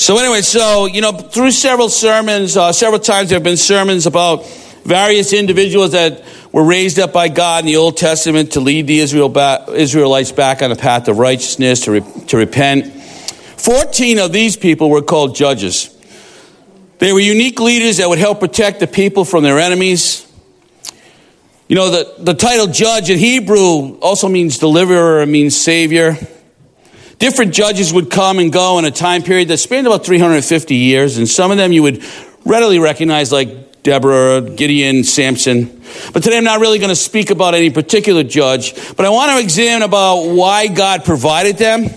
So anyway, so you know, through several sermons, uh, several times there have been sermons about various individuals that were raised up by God in the Old Testament to lead the Israel Israelites back on the path of righteousness, to, re, to repent. Fourteen of these people were called judges. They were unique leaders that would help protect the people from their enemies. You know, the, the title judge in Hebrew also means deliverer, it means savior. Different judges would come and go in a time period that spanned about 350 years, and some of them you would readily recognize, like Deborah, Gideon, Samson. But today I'm not really going to speak about any particular judge, but I want to examine about why God provided them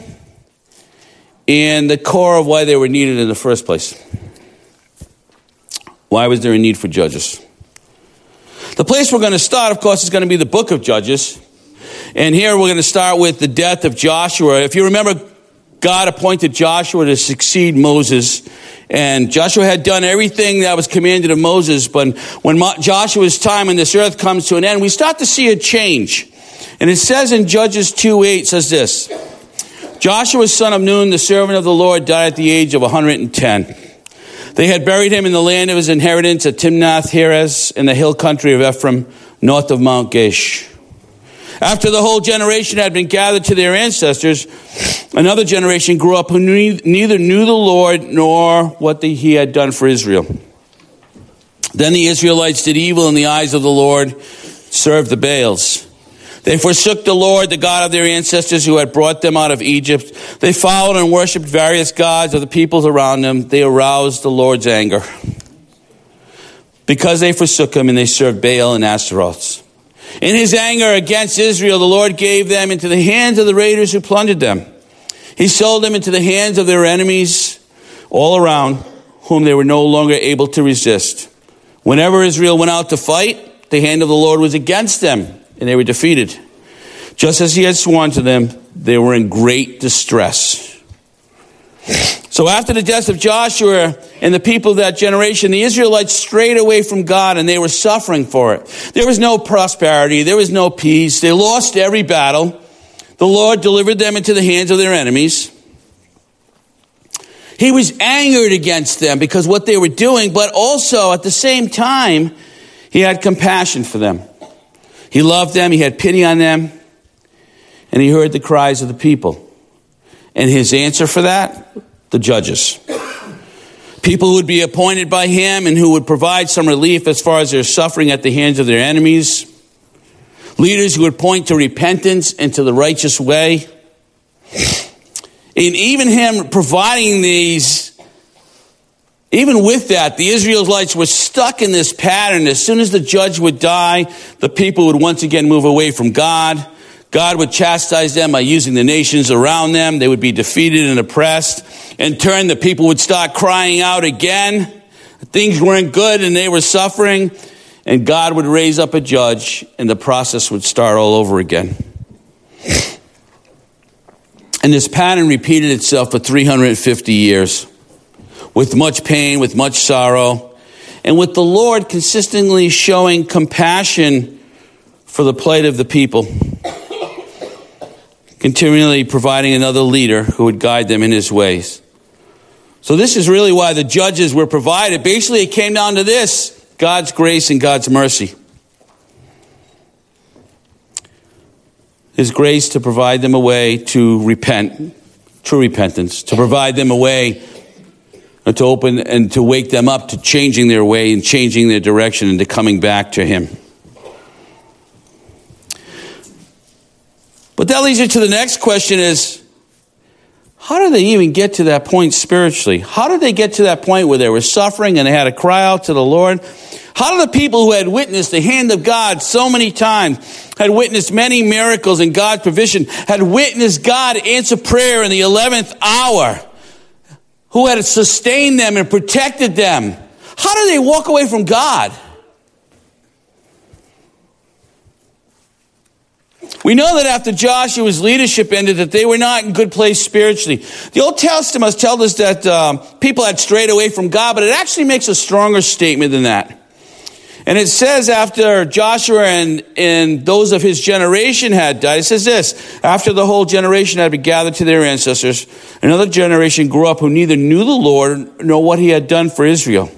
and the core of why they were needed in the first place. Why was there a need for judges? The place we're going to start, of course, is going to be the book of Judges. And here we're going to start with the death of Joshua. If you remember, God appointed Joshua to succeed Moses. And Joshua had done everything that was commanded of Moses. But when Joshua's time on this earth comes to an end, we start to see a change. And it says in Judges 2 8 says this Joshua, son of Nun, the servant of the Lord, died at the age of 110. They had buried him in the land of his inheritance at Timnath Heres in the hill country of Ephraim, north of Mount Gaash. After the whole generation had been gathered to their ancestors, another generation grew up who neither knew the Lord nor what the, he had done for Israel. Then the Israelites did evil in the eyes of the Lord, served the Baals. They forsook the Lord, the God of their ancestors who had brought them out of Egypt. They followed and worshiped various gods of the peoples around them. They aroused the Lord's anger. Because they forsook him and they served Baal and Ashtaroth. In his anger against Israel, the Lord gave them into the hands of the raiders who plundered them. He sold them into the hands of their enemies all around, whom they were no longer able to resist. Whenever Israel went out to fight, the hand of the Lord was against them, and they were defeated. Just as he had sworn to them, they were in great distress. So after the death of Joshua and the people of that generation, the Israelites strayed away from God and they were suffering for it. There was no prosperity. There was no peace. They lost every battle. The Lord delivered them into the hands of their enemies. He was angered against them because what they were doing, but also at the same time, he had compassion for them. He loved them. He had pity on them. And he heard the cries of the people. And his answer for that the judges. People who would be appointed by him and who would provide some relief as far as their suffering at the hands of their enemies. Leaders who would point to repentance and to the righteous way. And even him providing these, even with that, the Israelites were stuck in this pattern. As soon as the judge would die, the people would once again move away from God. God would chastise them by using the nations around them. They would be defeated and oppressed. In turn, the people would start crying out again. Things weren't good and they were suffering. And God would raise up a judge and the process would start all over again. And this pattern repeated itself for 350 years with much pain, with much sorrow, and with the Lord consistently showing compassion for the plight of the people continually providing another leader who would guide them in his ways. So, this is really why the judges were provided. Basically, it came down to this God's grace and God's mercy. His grace to provide them a way to repent, true repentance, to provide them a way to open and to wake them up to changing their way and changing their direction and to coming back to Him. But that leads you to the next question is how did they even get to that point spiritually? How did they get to that point where they were suffering and they had to cry out to the Lord? How did the people who had witnessed the hand of God so many times, had witnessed many miracles and God's provision, had witnessed God answer prayer in the 11th hour, who had sustained them and protected them, how did they walk away from God? We know that after Joshua's leadership ended, that they were not in good place spiritually. The Old Testament tells us that um, people had strayed away from God, but it actually makes a stronger statement than that. And it says after Joshua and, and those of his generation had died, it says this, after the whole generation had been gathered to their ancestors, another generation grew up who neither knew the Lord nor what he had done for Israel.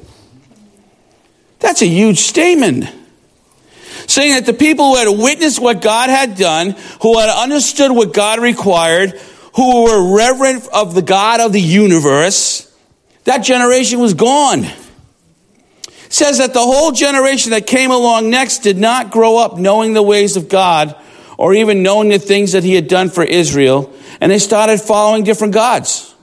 That's a huge statement. Saying that the people who had witnessed what God had done, who had understood what God required, who were reverent of the God of the universe, that generation was gone says that the whole generation that came along next did not grow up knowing the ways of God or even knowing the things that he had done for Israel, and they started following different gods.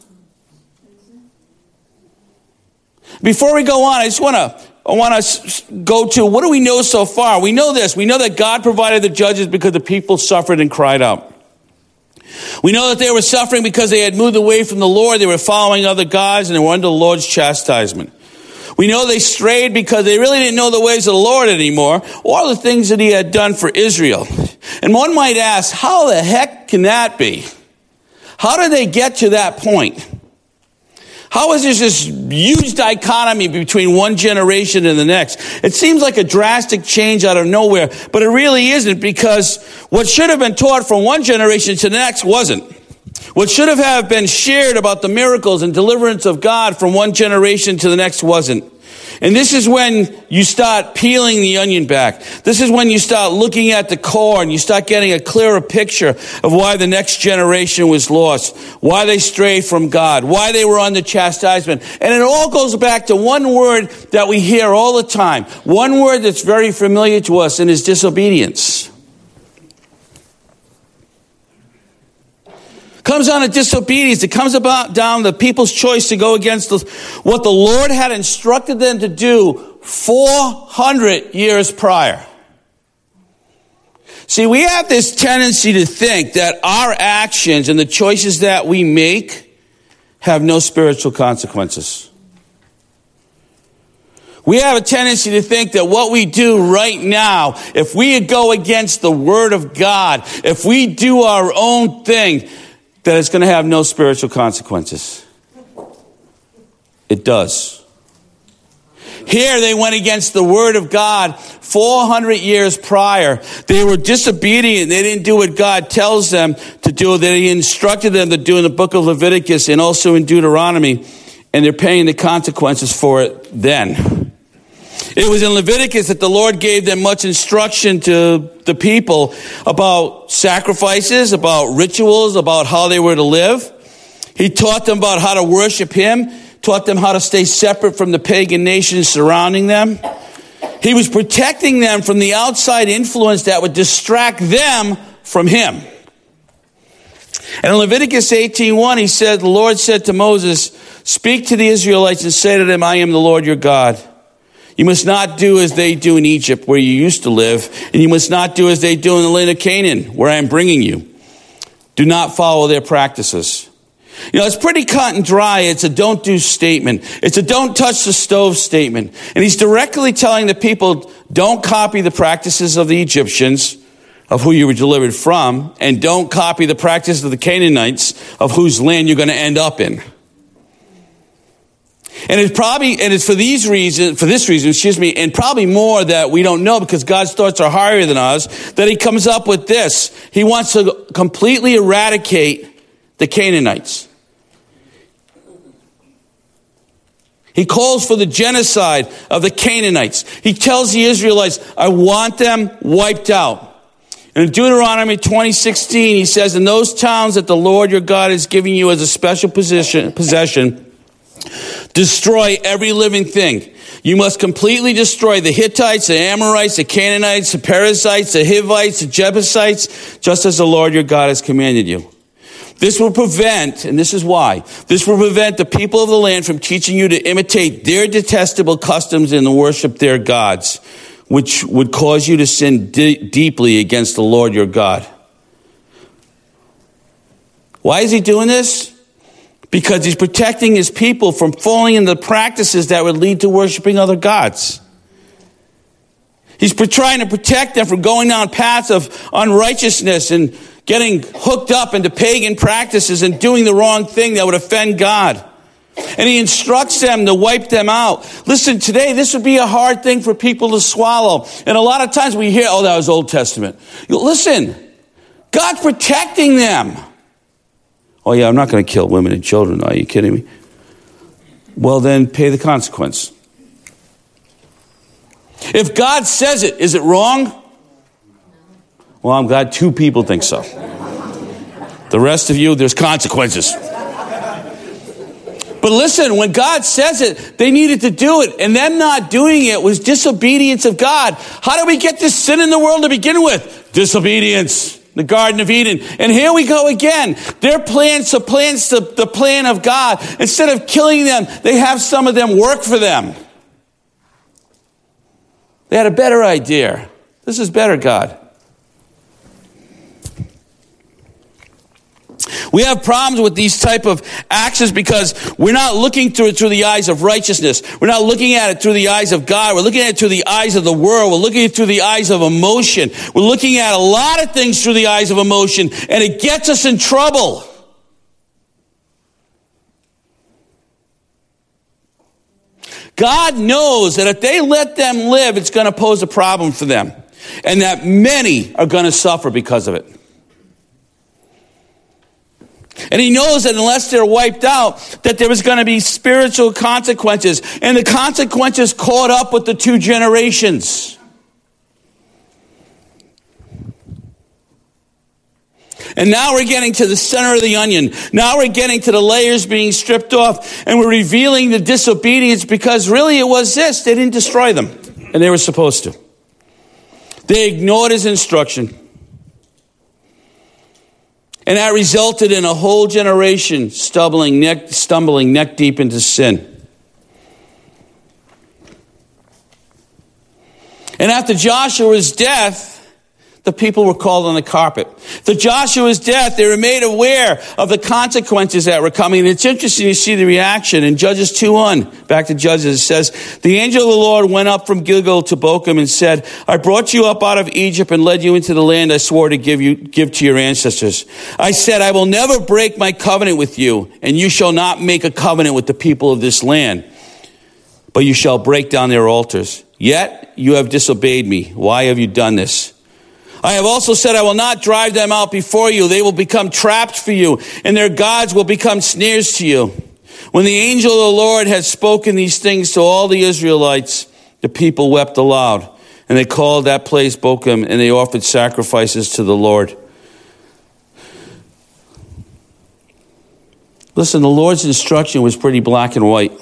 Before we go on, I just want to I want to go to what do we know so far? We know this. We know that God provided the judges because the people suffered and cried out. We know that they were suffering because they had moved away from the Lord. They were following other gods and they were under the Lord's chastisement. We know they strayed because they really didn't know the ways of the Lord anymore or the things that he had done for Israel. And one might ask, how the heck can that be? How did they get to that point? How is there this huge dichotomy between one generation and the next? It seems like a drastic change out of nowhere, but it really isn't because what should have been taught from one generation to the next wasn't. What should have been shared about the miracles and deliverance of God from one generation to the next wasn't. And this is when you start peeling the onion back. This is when you start looking at the core and you start getting a clearer picture of why the next generation was lost, why they strayed from God, why they were under chastisement. And it all goes back to one word that we hear all the time. One word that's very familiar to us and is disobedience. Comes on a disobedience. It comes about down the people's choice to go against the, what the Lord had instructed them to do 400 years prior. See, we have this tendency to think that our actions and the choices that we make have no spiritual consequences. We have a tendency to think that what we do right now, if we go against the Word of God, if we do our own thing, that it's going to have no spiritual consequences. It does. Here they went against the word of God 400 years prior. They were disobedient. They didn't do what God tells them to do, that He instructed them to do in the book of Leviticus and also in Deuteronomy. And they're paying the consequences for it then. It was in Leviticus that the Lord gave them much instruction to the people about sacrifices, about rituals, about how they were to live. He taught them about how to worship Him, taught them how to stay separate from the pagan nations surrounding them. He was protecting them from the outside influence that would distract them from Him. And in Leviticus 18:1, he said, the Lord said to Moses, Speak to the Israelites and say to them, I am the Lord your God. You must not do as they do in Egypt, where you used to live, and you must not do as they do in the land of Canaan, where I am bringing you. Do not follow their practices. You know, it's pretty cut and dry. It's a don't do statement. It's a don't touch the stove statement. And he's directly telling the people, don't copy the practices of the Egyptians, of who you were delivered from, and don't copy the practices of the Canaanites, of whose land you're going to end up in. And it's probably, and it's for these reasons, for this reason, excuse me, and probably more that we don't know because God's thoughts are higher than us, that he comes up with this. He wants to completely eradicate the Canaanites. He calls for the genocide of the Canaanites. He tells the Israelites, I want them wiped out. In Deuteronomy 2016, he says, In those towns that the Lord your God is giving you as a special position, possession, Destroy every living thing. You must completely destroy the Hittites, the Amorites, the Canaanites, the Perizzites, the Hivites, the Jebusites, just as the Lord your God has commanded you. This will prevent, and this is why, this will prevent the people of the land from teaching you to imitate their detestable customs and worship their gods, which would cause you to sin de- deeply against the Lord your God. Why is he doing this? Because he's protecting his people from falling into practices that would lead to worshiping other gods. He's trying to protect them from going down paths of unrighteousness and getting hooked up into pagan practices and doing the wrong thing that would offend God. And he instructs them to wipe them out. Listen, today this would be a hard thing for people to swallow. And a lot of times we hear, oh, that was Old Testament. Listen, God's protecting them. Oh, yeah, I'm not going to kill women and children. Are you kidding me? Well, then pay the consequence. If God says it, is it wrong? Well, I'm glad two people think so. The rest of you, there's consequences. But listen, when God says it, they needed to do it. And them not doing it was disobedience of God. How do we get this sin in the world to begin with? Disobedience. The Garden of Eden. And here we go again. Their plan supplants the, the plan of God. Instead of killing them, they have some of them work for them. They had a better idea. This is better, God. We have problems with these type of actions because we're not looking through it through the eyes of righteousness. We're not looking at it through the eyes of God. We're looking at it through the eyes of the world. We're looking at it through the eyes of emotion. We're looking at a lot of things through the eyes of emotion and it gets us in trouble. God knows that if they let them live, it's going to pose a problem for them. And that many are going to suffer because of it. And he knows that unless they're wiped out, that there is going to be spiritual consequences. And the consequences caught up with the two generations. And now we're getting to the center of the onion. Now we're getting to the layers being stripped off and we're revealing the disobedience because really it was this. They didn't destroy them and they were supposed to. They ignored his instruction. And that resulted in a whole generation stumbling neck, stumbling neck deep into sin. And after Joshua's death, the people were called on the carpet. For Joshua's death, they were made aware of the consequences that were coming. And it's interesting to see the reaction. In Judges 2.1, back to Judges, it says, The angel of the Lord went up from Gilgal to Bochim and said, I brought you up out of Egypt and led you into the land I swore to give you, give to your ancestors. I said, I will never break my covenant with you, and you shall not make a covenant with the people of this land, but you shall break down their altars. Yet you have disobeyed me. Why have you done this? I have also said, I will not drive them out before you. They will become traps for you, and their gods will become snares to you. When the angel of the Lord had spoken these things to all the Israelites, the people wept aloud, and they called that place Bochim, and they offered sacrifices to the Lord. Listen, the Lord's instruction was pretty black and white.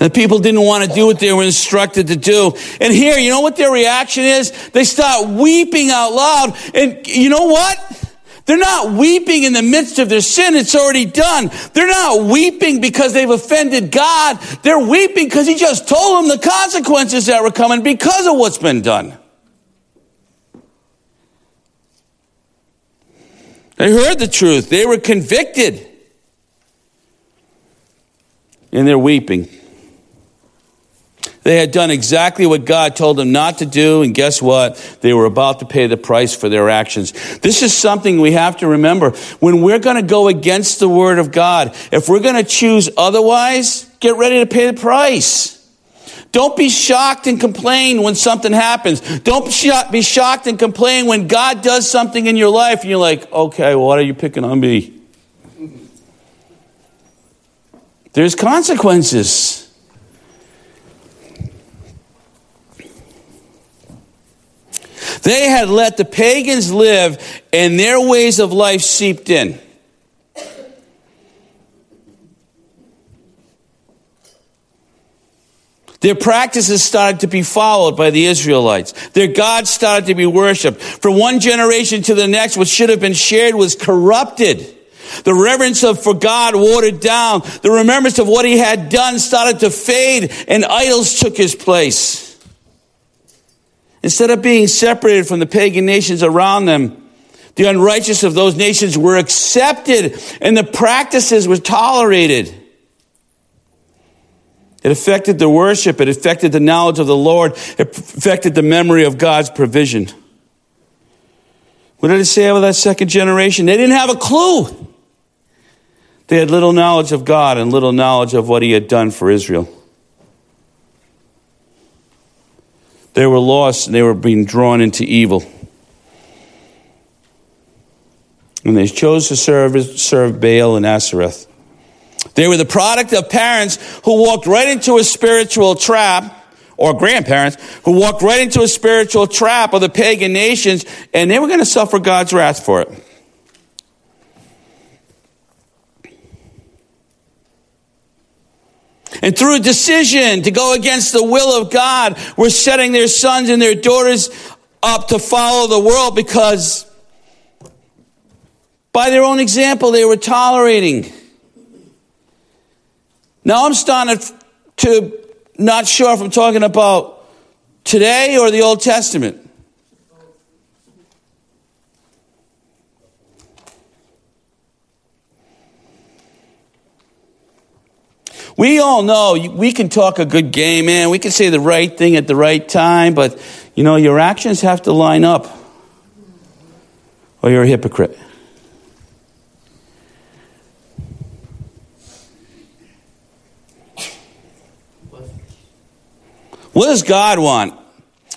And the people didn't want to do what they were instructed to do. And here, you know what their reaction is? They start weeping out loud. And you know what? They're not weeping in the midst of their sin. It's already done. They're not weeping because they've offended God. They're weeping because He just told them the consequences that were coming because of what's been done. They heard the truth. They were convicted. And they're weeping. They had done exactly what God told them not to do, and guess what? They were about to pay the price for their actions. This is something we have to remember. When we're going to go against the Word of God, if we're going to choose otherwise, get ready to pay the price. Don't be shocked and complain when something happens. Don't be shocked and complain when God does something in your life and you're like, okay, well, what are you picking on me? There's consequences. They had let the pagans live and their ways of life seeped in. Their practices started to be followed by the Israelites. Their gods started to be worshiped. From one generation to the next, what should have been shared was corrupted. The reverence of for God watered down. The remembrance of what he had done started to fade and idols took his place. Instead of being separated from the pagan nations around them, the unrighteous of those nations were accepted and the practices were tolerated. It affected the worship. It affected the knowledge of the Lord. It affected the memory of God's provision. What did it say about that second generation? They didn't have a clue. They had little knowledge of God and little knowledge of what He had done for Israel. They were lost and they were being drawn into evil. And they chose to serve, serve Baal and Ashereth. They were the product of parents who walked right into a spiritual trap, or grandparents who walked right into a spiritual trap of the pagan nations, and they were going to suffer God's wrath for it. And through a decision to go against the will of God, we're setting their sons and their daughters up to follow the world because by their own example they were tolerating now I'm starting to not sure if I'm talking about today or the Old Testament. We all know we can talk a good game, man. We can say the right thing at the right time, but you know, your actions have to line up or you're a hypocrite. What does God want?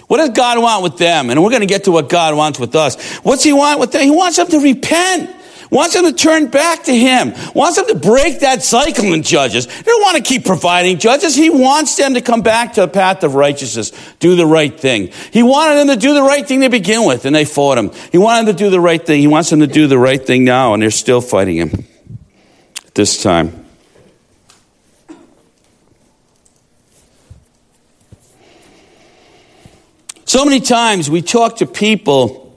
What does God want with them? And we're going to get to what God wants with us. What's He want with them? He wants them to repent. Wants them to turn back to Him. Wants them to break that cycle in Judges. They don't want to keep providing judges. He wants them to come back to the path of righteousness, do the right thing. He wanted them to do the right thing to begin with, and they fought Him. He wanted them to do the right thing. He wants them to do the right thing now, and they're still fighting Him this time. So many times we talk to people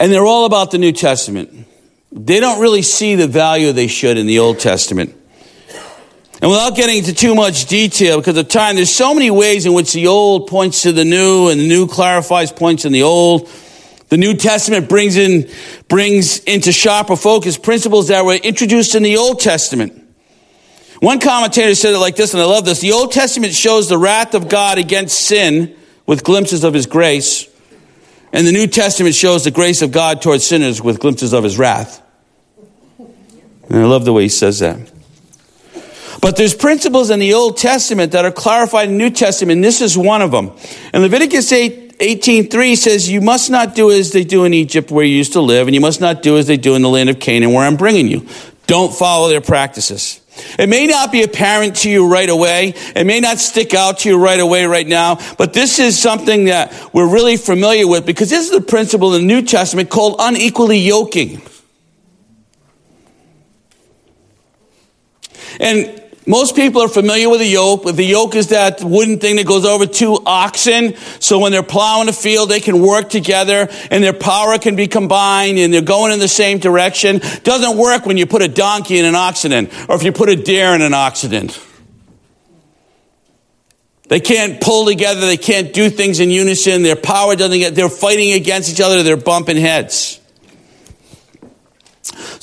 and they're all about the New Testament. They don't really see the value they should in the Old Testament. And without getting into too much detail, because of time, there's so many ways in which the Old points to the New and the New clarifies points in the Old. The New Testament brings in, brings into sharper focus principles that were introduced in the Old Testament. One commentator said it like this, and I love this. The Old Testament shows the wrath of God against sin with glimpses of his grace, and the New Testament shows the grace of God towards sinners with glimpses of his wrath. And I love the way he says that. But there's principles in the Old Testament that are clarified in the New Testament, and this is one of them. In Leviticus 8, 18.3 says, You must not do as they do in Egypt where you used to live, and you must not do as they do in the land of Canaan where I'm bringing you. Don't follow their practices. It may not be apparent to you right away. It may not stick out to you right away right now, but this is something that we're really familiar with because this is the principle in the New Testament called unequally yoking. And most people are familiar with a yoke, but the yoke is that wooden thing that goes over two oxen. So when they're plowing the field, they can work together and their power can be combined and they're going in the same direction. Doesn't work when you put a donkey in an oxen or if you put a deer in an oxen. They can't pull together. They can't do things in unison. Their power doesn't get, they're fighting against each other. They're bumping heads.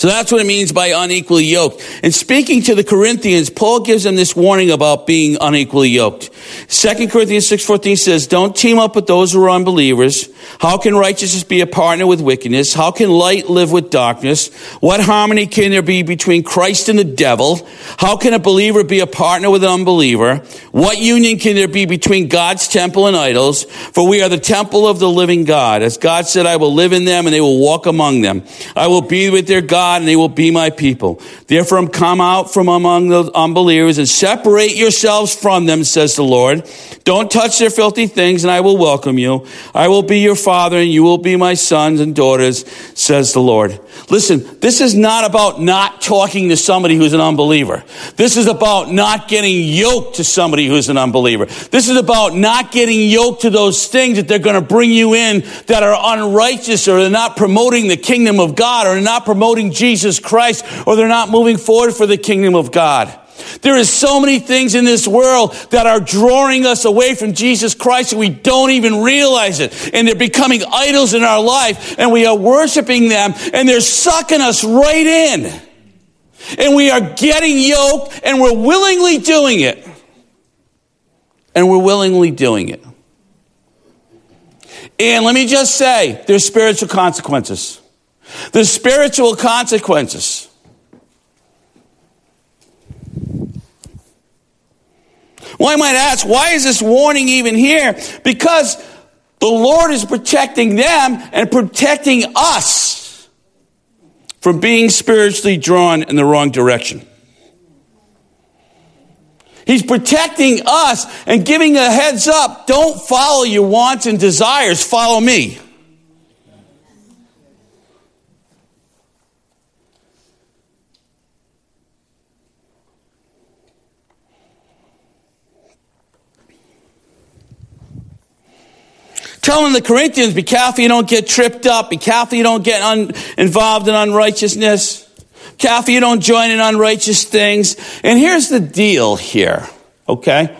So that's what it means by unequally yoked. And speaking to the Corinthians, Paul gives them this warning about being unequally yoked. 2 Corinthians 6.14 says, Don't team up with those who are unbelievers. How can righteousness be a partner with wickedness? How can light live with darkness? What harmony can there be between Christ and the devil? How can a believer be a partner with an unbeliever? What union can there be between God's temple and idols? For we are the temple of the living God. As God said, I will live in them and they will walk among them. I will be with their God and they will be my people. Therefore, come out from among the unbelievers and separate yourselves from them, says the Lord. Don't touch their filthy things and I will welcome you. I will be your father and you will be my sons and daughters, says the Lord. Listen, this is not about not talking to somebody who's an unbeliever. This is about not getting yoked to somebody who's an unbeliever. This is about not getting yoked to those things that they're going to bring you in that are unrighteous or they're not promoting the kingdom of God or they're not promoting Jesus Christ or they're not moving forward for the kingdom of God. There is so many things in this world that are drawing us away from Jesus Christ and we don't even realize it. And they're becoming idols in our life and we are worshiping them and they're sucking us right in. And we are getting yoked and we're willingly doing it. And we're willingly doing it. And let me just say, there's spiritual consequences. There's spiritual consequences. I might ask, why is this warning even here? Because the Lord is protecting them and protecting us from being spiritually drawn in the wrong direction. He's protecting us and giving a heads up. Don't follow your wants and desires, follow me. Telling the Corinthians, be careful you don't get tripped up. Be careful you don't get un- involved in unrighteousness. Careful you don't join in unrighteous things. And here's the deal here, okay?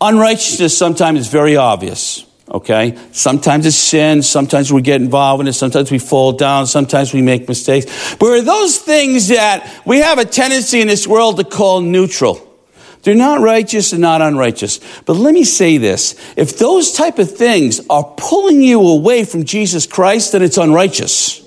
Unrighteousness sometimes is very obvious, okay? Sometimes it's sin. Sometimes we get involved in it. Sometimes we fall down. Sometimes we make mistakes. But are those things that we have a tendency in this world to call neutral. They're not righteous and not unrighteous. But let me say this. If those type of things are pulling you away from Jesus Christ, then it's unrighteous.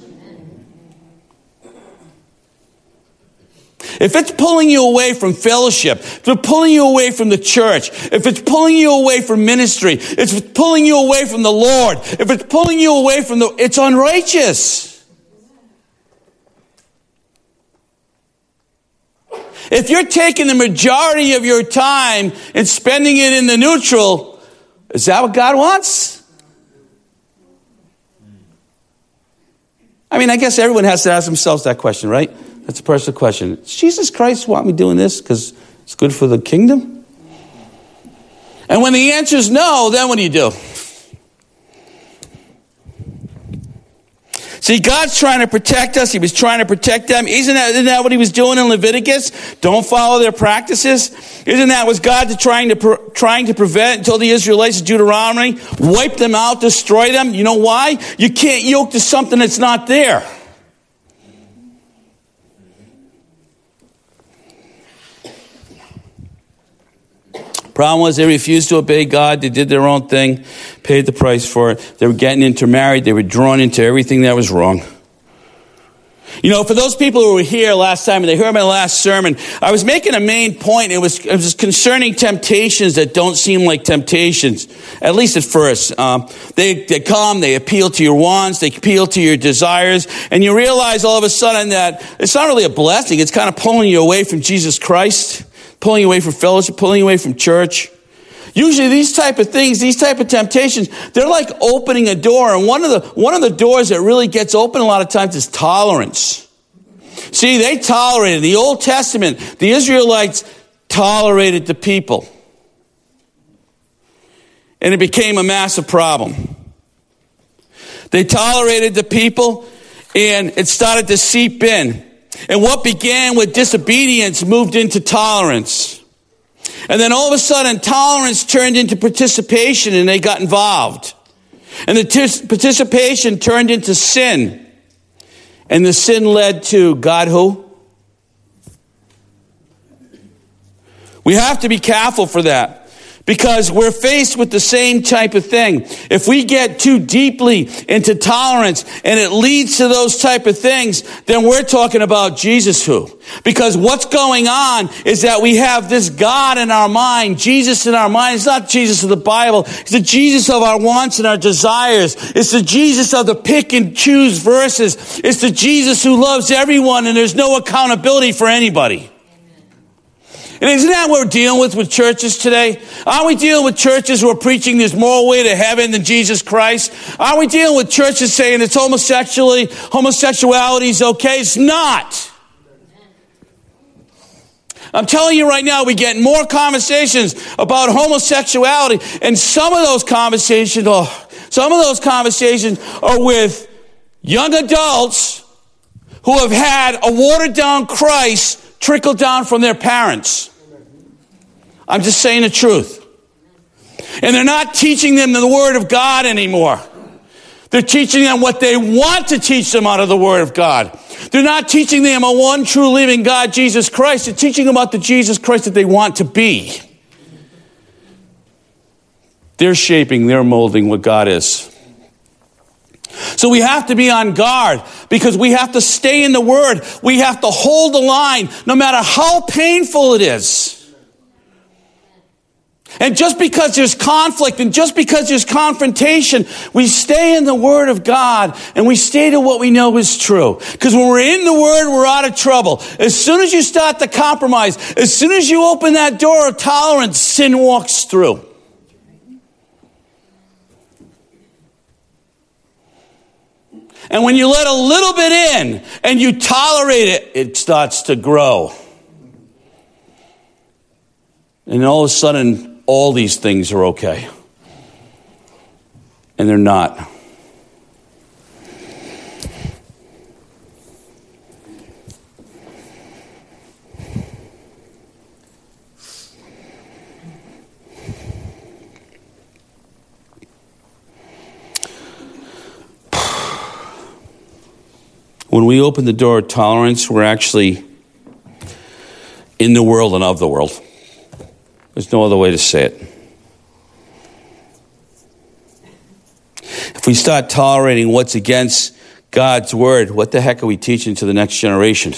If it's pulling you away from fellowship, if it's pulling you away from the church, if it's pulling you away from ministry, if it's pulling you away from the Lord, if it's pulling you away from the, it's unrighteous. If you're taking the majority of your time and spending it in the neutral, is that what God wants? I mean, I guess everyone has to ask themselves that question, right? That's a personal question. Does Jesus Christ want me doing this because it's good for the kingdom? And when the answer is no, then what do you do? See, God's trying to protect us. He was trying to protect them. Isn't that, isn't that what he was doing in Leviticus? Don't follow their practices. Isn't that what God trying to, trying to prevent until the Israelites of Deuteronomy wipe them out, destroy them? You know why? You can't yoke to something that's not there. Problem was they refused to obey God. They did their own thing, paid the price for it. They were getting intermarried. They were drawn into everything that was wrong. You know, for those people who were here last time and they heard my last sermon, I was making a main point. It was, it was concerning temptations that don't seem like temptations, at least at first. Um, they, they come, they appeal to your wants, they appeal to your desires, and you realize all of a sudden that it's not really a blessing. It's kind of pulling you away from Jesus Christ pulling away from fellowship, pulling away from church. Usually these type of things, these type of temptations, they're like opening a door. And one of the, one of the doors that really gets open a lot of times is tolerance. See, they tolerated, the Old Testament, the Israelites tolerated the people. And it became a massive problem. They tolerated the people and it started to seep in. And what began with disobedience moved into tolerance. And then all of a sudden, tolerance turned into participation and they got involved. And the t- participation turned into sin. And the sin led to God who? We have to be careful for that. Because we're faced with the same type of thing. If we get too deeply into tolerance and it leads to those type of things, then we're talking about Jesus who. Because what's going on is that we have this God in our mind, Jesus in our mind. It's not Jesus of the Bible. It's the Jesus of our wants and our desires. It's the Jesus of the pick and choose verses. It's the Jesus who loves everyone and there's no accountability for anybody. And isn't that what we're dealing with with churches today? Are we dealing with churches who are preaching there's more way to heaven than Jesus Christ? Are we dealing with churches saying it's homosexuality, homosexuality is okay? It's not. I'm telling you right now, we get more conversations about homosexuality, and some of those conversations, oh, some of those conversations are with young adults who have had a watered down Christ trickle down from their parents. I'm just saying the truth. And they're not teaching them the Word of God anymore. They're teaching them what they want to teach them out of the Word of God. They're not teaching them a one true living God, Jesus Christ. They're teaching them about the Jesus Christ that they want to be. They're shaping, they're molding what God is. So we have to be on guard because we have to stay in the Word. We have to hold the line no matter how painful it is. And just because there's conflict and just because there's confrontation, we stay in the Word of God and we stay to what we know is true. Because when we're in the Word, we're out of trouble. As soon as you start to compromise, as soon as you open that door of tolerance, sin walks through. And when you let a little bit in and you tolerate it, it starts to grow. And all of a sudden, all these things are okay. And they're not. When we open the door of tolerance, we're actually in the world and of the world. There's no other way to say it. If we start tolerating what's against God's word, what the heck are we teaching to the next generation?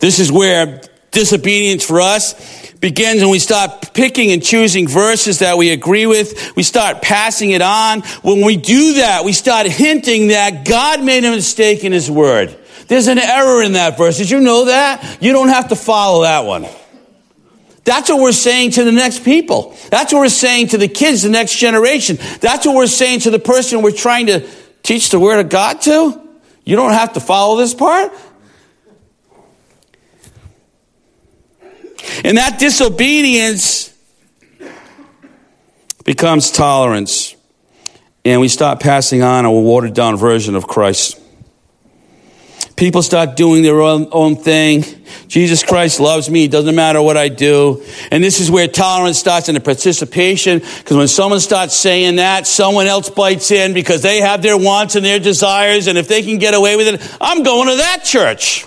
This is where disobedience for us begins when we start picking and choosing verses that we agree with. We start passing it on. When we do that, we start hinting that God made a mistake in His word. There's an error in that verse. Did you know that? You don't have to follow that one. That's what we're saying to the next people. That's what we're saying to the kids, the next generation. That's what we're saying to the person we're trying to teach the Word of God to. You don't have to follow this part. And that disobedience becomes tolerance. And we start passing on a watered down version of Christ. People start doing their own, own thing. Jesus Christ loves me. It doesn't matter what I do. And this is where tolerance starts and the participation. Because when someone starts saying that, someone else bites in because they have their wants and their desires. And if they can get away with it, I'm going to that church.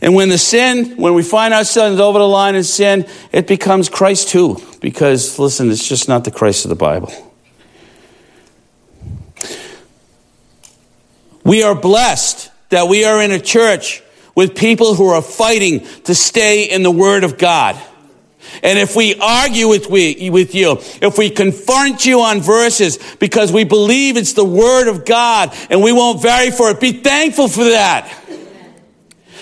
And when the sin, when we find ourselves over the line in sin, it becomes Christ too. Because, listen, it's just not the Christ of the Bible. We are blessed that we are in a church with people who are fighting to stay in the Word of God. And if we argue with, we, with you, if we confront you on verses because we believe it's the Word of God and we won't vary for it, be thankful for that.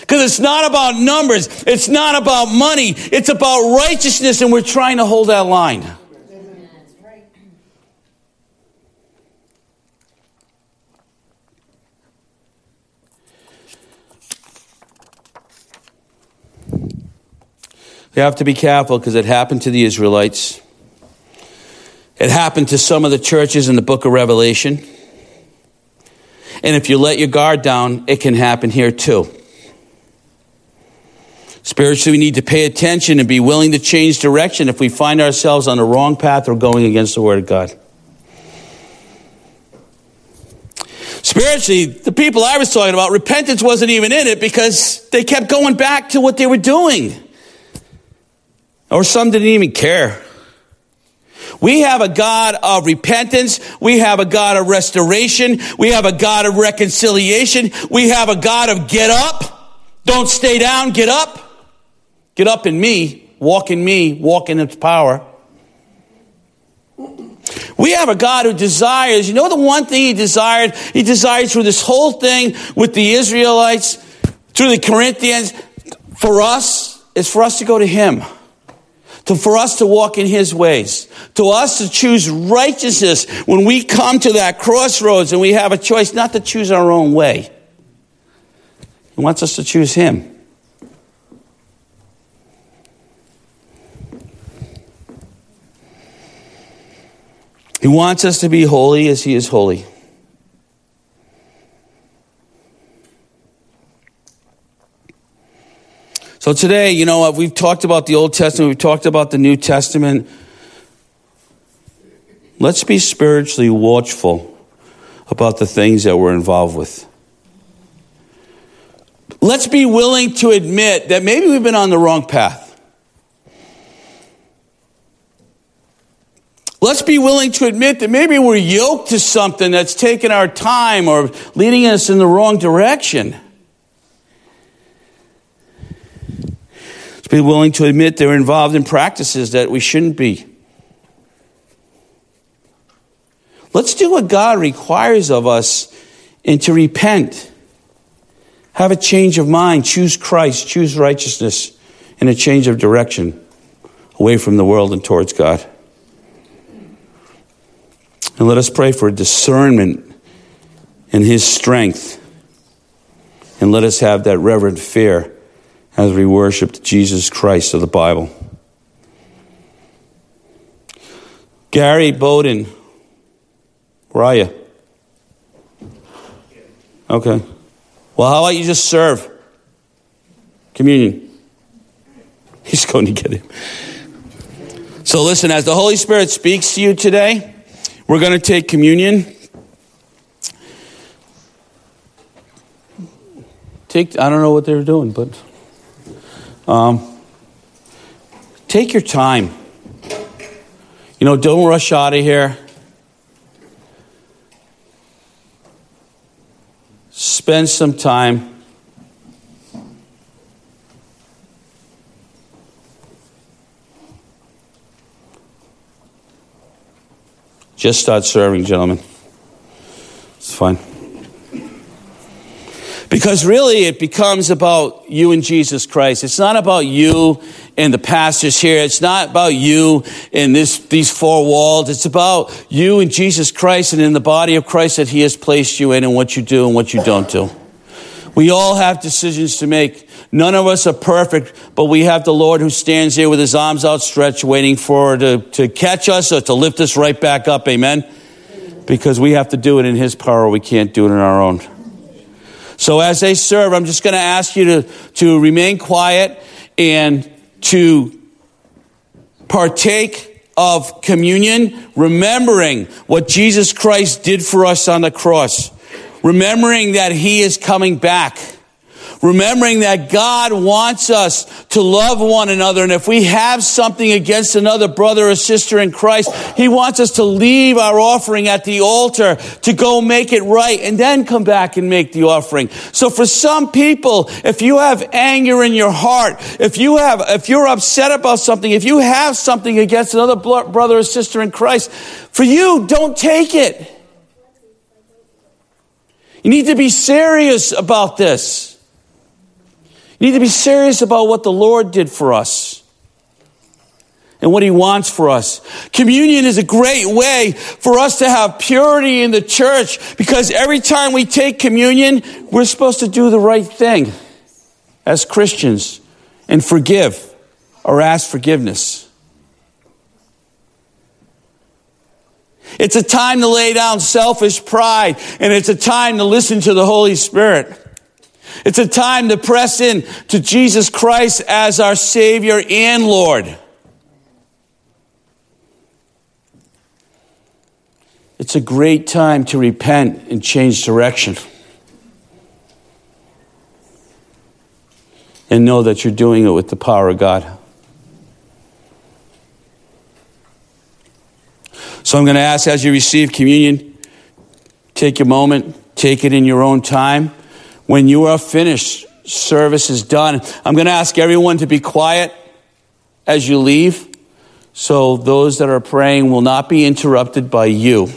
Because it's not about numbers. It's not about money. It's about righteousness, and we're trying to hold that line. We have to be careful because it happened to the Israelites. It happened to some of the churches in the book of Revelation. And if you let your guard down, it can happen here too. Spiritually, we need to pay attention and be willing to change direction if we find ourselves on the wrong path or going against the Word of God. Spiritually, the people I was talking about, repentance wasn't even in it because they kept going back to what they were doing. Or some didn't even care. We have a God of repentance. We have a God of restoration. We have a God of reconciliation. We have a God of get up. Don't stay down, get up. Get up in me, walk in me, walk in its power. We have a God who desires, you know the one thing he desired? He desired through this whole thing with the Israelites, through the Corinthians, for us, is for us to go to him. To, for us to walk in his ways. To us to choose righteousness when we come to that crossroads and we have a choice not to choose our own way. He wants us to choose him. He wants us to be holy as He is holy. So today, you know, we've talked about the Old Testament, we've talked about the New Testament. Let's be spiritually watchful about the things that we're involved with. Let's be willing to admit that maybe we've been on the wrong path. Let's be willing to admit that maybe we're yoked to something that's taking our time or leading us in the wrong direction. Let's be willing to admit they're involved in practices that we shouldn't be. Let's do what God requires of us and to repent. Have a change of mind. Choose Christ. Choose righteousness and a change of direction away from the world and towards God. And let us pray for discernment and His strength. And let us have that reverent fear as we worship Jesus Christ of the Bible. Gary Bowden, where are you? Okay. Well, how about you just serve communion? He's going to get him. So, listen, as the Holy Spirit speaks to you today, we're going to take communion. Take, I don't know what they're doing, but um, take your time. You know, don't rush out of here. Spend some time. Just start serving, gentlemen. It's fine. Because really, it becomes about you and Jesus Christ. It's not about you and the pastors here. It's not about you and this, these four walls. It's about you and Jesus Christ and in the body of Christ that He has placed you in and what you do and what you don't do. We all have decisions to make. None of us are perfect, but we have the Lord who stands there with his arms outstretched, waiting for to, to catch us or to lift us right back up. Amen? Because we have to do it in his power. We can't do it in our own. So as they serve, I'm just going to ask you to, to remain quiet and to partake of communion, remembering what Jesus Christ did for us on the cross, remembering that he is coming back remembering that God wants us to love one another. And if we have something against another brother or sister in Christ, He wants us to leave our offering at the altar to go make it right and then come back and make the offering. So for some people, if you have anger in your heart, if you have, if you're upset about something, if you have something against another brother or sister in Christ, for you, don't take it. You need to be serious about this. You need to be serious about what the Lord did for us and what He wants for us. Communion is a great way for us to have purity in the church because every time we take communion, we're supposed to do the right thing as Christians and forgive or ask forgiveness. It's a time to lay down selfish pride and it's a time to listen to the Holy Spirit. It's a time to press in to Jesus Christ as our Savior and Lord. It's a great time to repent and change direction. And know that you're doing it with the power of God. So I'm going to ask as you receive communion, take a moment, take it in your own time. When you are finished, service is done. I'm going to ask everyone to be quiet as you leave so those that are praying will not be interrupted by you.